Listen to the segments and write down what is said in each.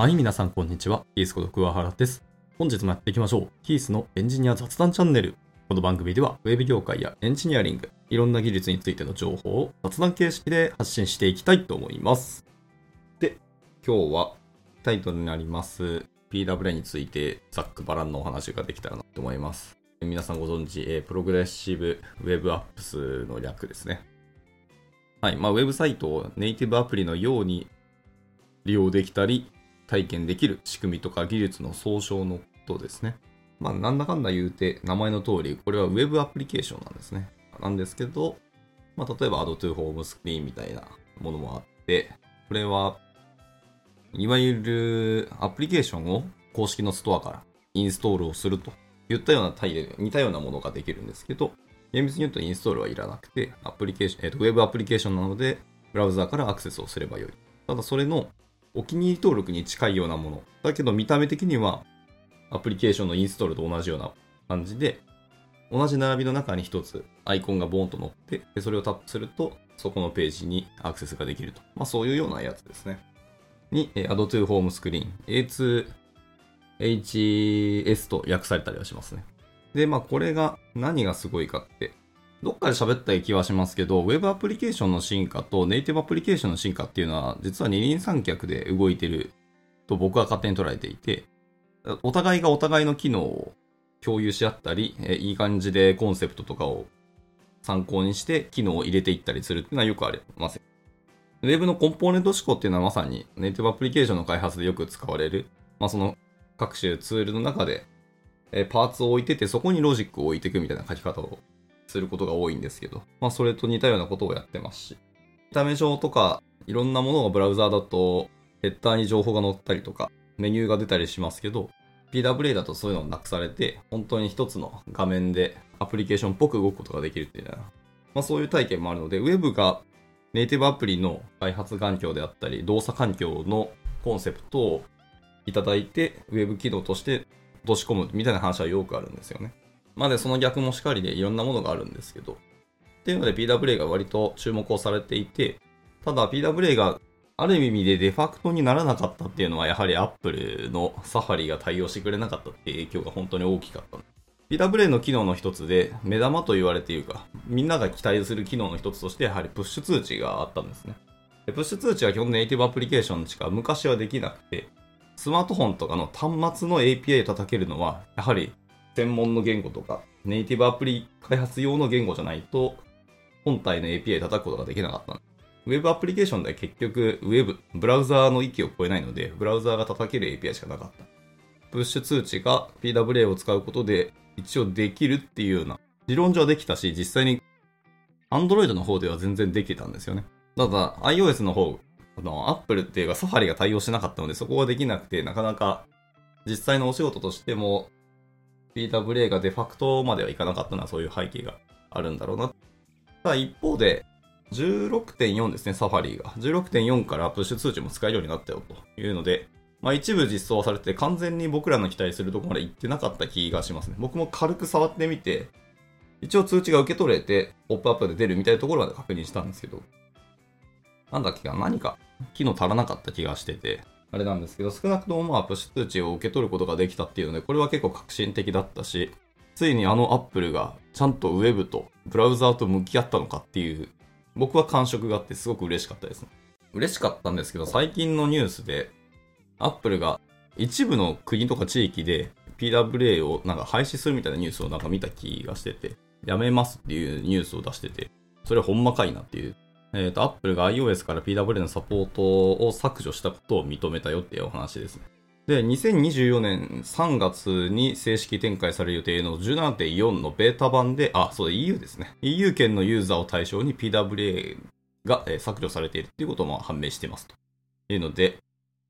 はい、皆さんこんにちは。キースこと桑原です。本日もやっていきましょう。キースのエンジニア雑談チャンネル。この番組では、ウェブ業界やエンジニアリング、いろんな技術についての情報を雑談形式で発信していきたいと思います。で、今日はタイトルになります PWA についてざっくばらんのお話ができたらなと思います。皆さんご存知、プログレッシブウェブアップスの略ですね。はい。まあ、ウェブサイトをネイティブアプリのように利用できたり、体験できる仕組みとか技術の総称のことですね。まあ、なんだかんだ言うて、名前の通り、これはウェブアプリケーションなんですね。なんですけど、まあ、例えば Add to Home Screen みたいなものもあって、これは、いわゆるアプリケーションを公式のストアからインストールをするといったようなタイで似たようなものができるんですけど、厳密に言うとインストールはいらなくて、アプリケーション、えっ、と、ウェブアプリケーションなので、ブラウザーからアクセスをすればよい。ただそれのお気に入り登録に近いようなもの。だけど見た目的にはアプリケーションのインストールと同じような感じで、同じ並びの中に一つアイコンがボーンと載って、それをタップすると、そこのページにアクセスができると。まあそういうようなやつですね。に、Add to Home Screen、A2HS と訳されたりはしますね。で、まあこれが何がすごいかって、どっかで喋った気はしますけど、ウェブアプリケーションの進化とネイティブアプリケーションの進化っていうのは、実は二輪三脚で動いてると僕は勝手に捉えていて、お互いがお互いの機能を共有し合ったり、いい感じでコンセプトとかを参考にして機能を入れていったりするっていうのはよくあります。ウェブのコンポーネント思考っていうのはまさにネイティブアプリケーションの開発でよく使われる、まあ、その各種ツールの中で、パーツを置いててそこにロジックを置いていくみたいな書き方をすることが多いんですけど、まあ、それと似たようなことをやってますし、見た目上とか、いろんなものがブラウザーだと、ヘッダーに情報が載ったりとか、メニューが出たりしますけど、PWA だとそういうのをなくされて、本当に一つの画面でアプリケーションっぽく動くことができるっていうような、まあ、そういう体験もあるので、ウェブがネイティブアプリの開発環境であったり、動作環境のコンセプトをいただいて、ウェブ機能として落とし込むみたいな話はよくあるんですよね。まあで、その逆もしかりでいろんなものがあるんですけど、っていうので PWA が割と注目をされていて、ただ PWA がある意味でデファクトにならなかったっていうのはやはり Apple のサファリが対応してくれなかったっていう影響が本当に大きかった。PWA の機能の一つで目玉と言われているか、みんなが期待する機能の一つとしてやはりプッシュ通知があったんですね。プッシュ通知は基本ネイティブアプリケーションしか昔はできなくて、スマートフォンとかの端末の API を叩けるのは、やはり専門の言語とか、ネイティブアプリ開発用の言語じゃないと、本体の API 叩くことができなかった。ウェブアプリケーションでは結局、ウェブ、ブラウザーの域を超えないので、ブラウザーが叩ける API しかなかった。プッシュ通知が PWA を使うことで一応できるっていうような、理論上はできたし、実際に Android の方では全然できてたんですよね。ただ、iOS の方、の、Apple っていうか、サファリが対応しなかったので、そこはできなくて、なかなか、実際のお仕事としても、PWA がデファクトまではいかなかったのはそういう背景があるんだろうな。ただ一方で、16.4ですね、サファリが。16.4からプッシュ通知も使えるようになったよというので、まあ一部実装されて完全に僕らの期待するとこまで行ってなかった気がしますね。僕も軽く触ってみて、一応通知が受け取れて、ポップアップで出るみたいなところまで確認したんですけど、なんだっけか、何か機能足らなかった気がしてて、あれなんですけど、少なくともまあプッシュ通知を受け取ることができたっていうので、これは結構革新的だったし、ついにあのアップルがちゃんとウェブとブラウザーと向き合ったのかっていう、僕は感触があってすごく嬉しかったですね。嬉しかったんですけど、最近のニュースで、アップルが一部の国とか地域で PWA をなんか廃止するみたいなニュースをなんか見た気がしてて、やめますっていうニュースを出してて、それほんまかいなっていう。えっ、と、Apple が iOS から PWA のサポートを削除したことを認めたよっていうお話ですね。で、2024年3月に正式展開される予定の17.4のベータ版で、あ、そう、EU ですね。EU 圏のユーザーを対象に PWA が、削除されているっていうことも判明していますというので、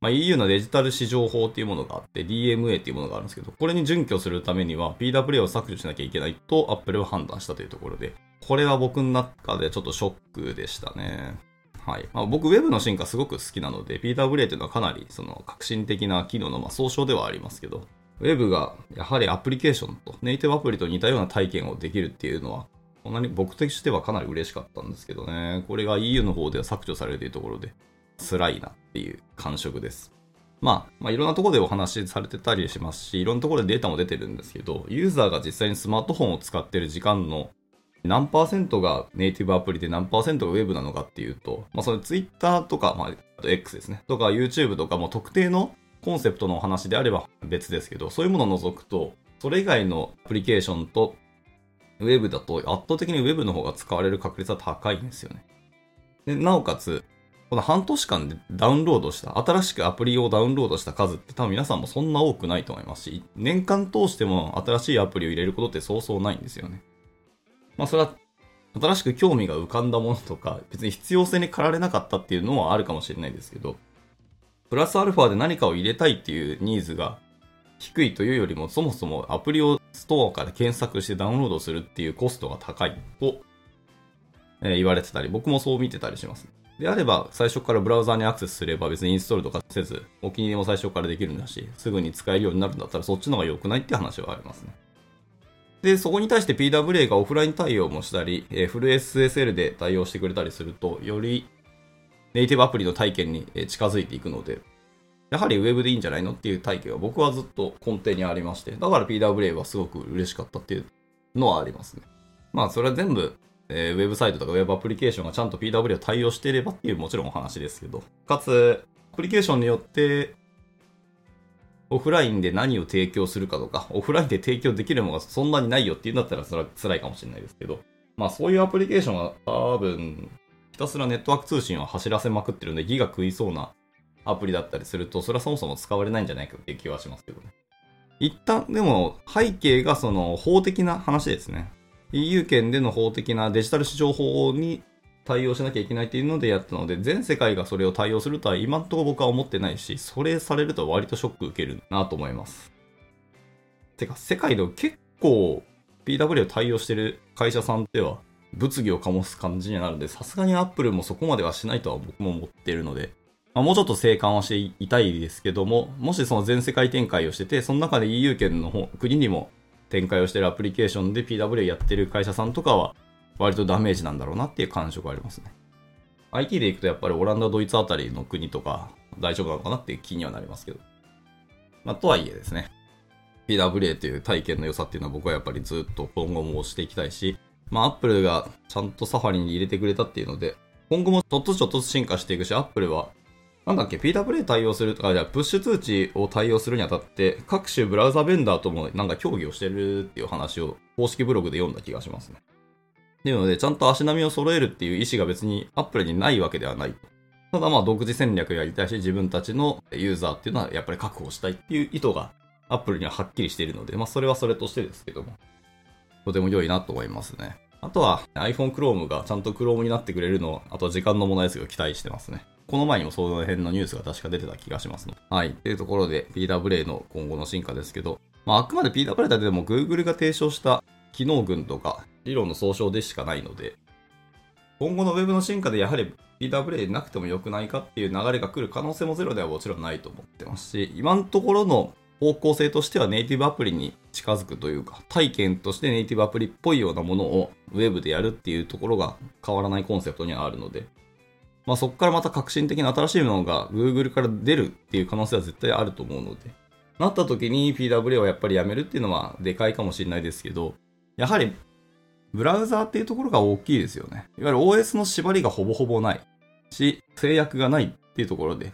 まあ、EU のデジタル市場法っていうものがあって、DMA っていうものがあるんですけど、これに準拠するためには PWA を削除しなきゃいけないと Apple は判断したというところで、これは僕の中でちょっとショックでしたね。はい。まあ、僕、ウェブの進化すごく好きなので、PWA というのはかなりその革新的な機能のまあ総称ではありますけど、ウェブがやはりアプリケーションと、ネイティブアプリと似たような体験をできるっていうのは、こんなに僕としてはかなり嬉しかったんですけどね。これが EU の方では削除されるというところで、辛いなっていう感触です。まあ、まあ、いろんなところでお話しされてたりしますし、いろんなところでデータも出てるんですけど、ユーザーが実際にスマートフォンを使ってる時間の何パーセントがネイティブアプリで何パーセントがウェブなのかっていうと、まあ、その Twitter とか、まあ、あと X ですね、とか YouTube とかも特定のコンセプトのお話であれば別ですけど、そういうものを除くと、それ以外のアプリケーションとウェブだと圧倒的にウェブの方が使われる確率は高いんですよね。でなおかつ、この半年間でダウンロードした、新しくアプリをダウンロードした数って多分皆さんもそんな多くないと思いますし、年間通しても新しいアプリを入れることってそうそうないんですよね。まあそれは新しく興味が浮かんだものとか、別に必要性に駆られなかったっていうのはあるかもしれないですけど、プラスアルファで何かを入れたいっていうニーズが低いというよりも、そもそもアプリをストアから検索してダウンロードするっていうコストが高いと、え言われてたり、僕もそう見てたりします。であれば、最初からブラウザーにアクセスすれば別にインストールとかせず、お気に入りも最初からできるんだし、すぐに使えるようになるんだったらそっちの方が良くないって話はありますね。で、そこに対して PWA がオフライン対応もしたり、え、フル SSL で対応してくれたりすると、よりネイティブアプリの体験に近づいていくので、やはり Web でいいんじゃないのっていう体験は僕はずっと根底にありまして、だから PWA はすごく嬉しかったっていうのはありますね。まあそれは全部、えー、ウェブサイトとかウェブアプリケーションがちゃんと PWA を対応していればっていうもちろんお話ですけど、かつ、アプリケーションによってオフラインで何を提供するかとか、オフラインで提供できるものがそんなにないよっていうんだったらそれは辛いかもしれないですけど、まあそういうアプリケーションは多分、ひたすらネットワーク通信を走らせまくってるんで、ギが食いそうなアプリだったりすると、それはそもそも使われないんじゃないかっていう気はしますけどね。一旦、でも背景がその法的な話ですね。EU 圏での法的なデジタル市場法に対応しなきゃいけないっていうのでやったので、全世界がそれを対応するとは今んとこ僕は思ってないし、それされると割とショック受けるなと思います。てか、世界で結構 PW を対応してる会社さんっては物議を醸す感じになるので、さすがに Apple もそこまではしないとは僕も思ってるので、まあ、もうちょっと静観はしていたいですけども、もしその全世界展開をしてて、その中で EU 圏の方国にも展開をしてるアプリケーションで PW やってる会社さんとかは、割とダメージなんだろうなっていう感触がありますね。IT で行くとやっぱりオランダ、ドイツあたりの国とか大丈夫なのかなっていう気にはなりますけど。まあ、とはいえですね、PWA という体験の良さっていうのは僕はやっぱりずっと今後も押していきたいし、まあ、Apple がちゃんとサファリに入れてくれたっていうので、今後もちょっとずつちょっとずつ進化していくし、Apple は、なんだっけ、PWA 対応するとか、じゃあプッシュ通知を対応するにあたって、各種ブラウザベンダーともなんか協議をしてるっていう話を公式ブログで読んだ気がしますね。っていうので、ちゃんと足並みを揃えるっていう意思が別にアップルにないわけではない。ただまあ独自戦略やりたいし、自分たちのユーザーっていうのはやっぱり確保したいっていう意図がアップルにははっきりしているので、まあそれはそれとしてですけども、とても良いなと思いますね。あとは iPhone Chrome がちゃんと Chrome になってくれるの、あとは時間の問題ですけど期待してますね。この前にもその辺のニュースが確か出てた気がしますの。はい。というところで PWA の今後の進化ですけど、まああくまで PWA だけでも Google が提唱した機能群とか理論の総称でしかないので、今後の Web の進化でやはり PWA なくても良くないかっていう流れが来る可能性もゼロではもちろんないと思ってますし、今のところの方向性としてはネイティブアプリに近づくというか、体験としてネイティブアプリっぽいようなものを Web でやるっていうところが変わらないコンセプトにはあるので、まあ、そこからまた革新的な新しいものが Google から出るっていう可能性は絶対あると思うので、なった時に PWA をやっぱりやめるっていうのはでかいかもしれないですけど、やはりブラウザーっていうところが大きいですよね。いわゆる OS の縛りがほぼほぼないし、制約がないっていうところで、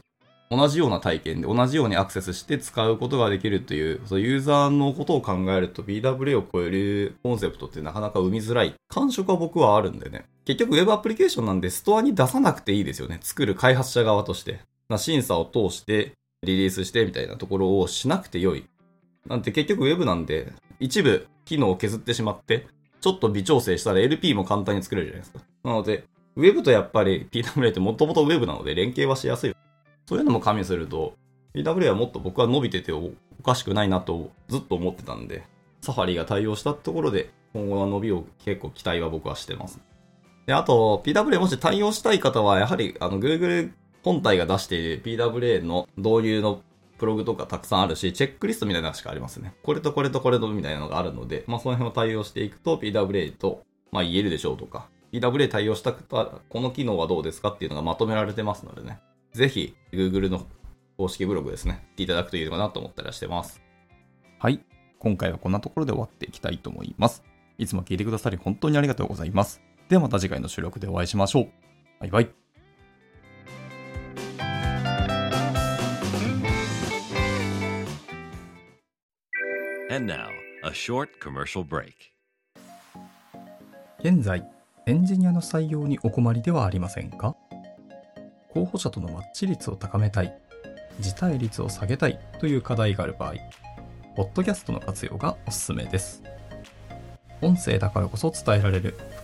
同じような体験で同じようにアクセスして使うことができるという、そのユーザーのことを考えると BWA を超えるコンセプトってなかなか生みづらい感触は僕はあるんでね。結局 Web アプリケーションなんでストアに出さなくていいですよね。作る開発者側として。審査を通してリリースしてみたいなところをしなくて良い。なんて結局 Web なんで一部機能を削ってしまってちょっと微調整したら LP も簡単に作れるじゃないですか。なので、Web とやっぱり PWA ってもともと Web なので連携はしやすい。そういうのも加味すると、PWA はもっと僕は伸びてておかしくないなとずっと思ってたんで、サファリが対応したところで今後の伸びを結構期待は僕はしてます。で、あと、PWA もし対応したい方は、やはりあの Google 本体が出している PWA の導入のプログとかたくさんあるし、チェックリストみたいなのしかありますね。これとこれとこれとみたいなのがあるので、まあその辺を対応していくと PWA と、まあ言えるでしょうとか、PWA 対応した方、この機能はどうですかっていうのがまとめられてますのでね。ぜひ、Google の公式ブログですね、見ていただくといいのかなと思ったりはしてます。はい。今回はこんなところで終わっていきたいと思います。いつも聞いてくださり本当にありがとうございます。ではまた次回の収録でお会いしましょう。バイバイ。And now, a short commercial break. 現在、エンジニアの採用にお困りではありませんか？候補者とのマッチ率を高めたい、辞退率を下げたいという課題がある場合、ポッドキャストの活用がおすすめです。音声だからこそ伝えられる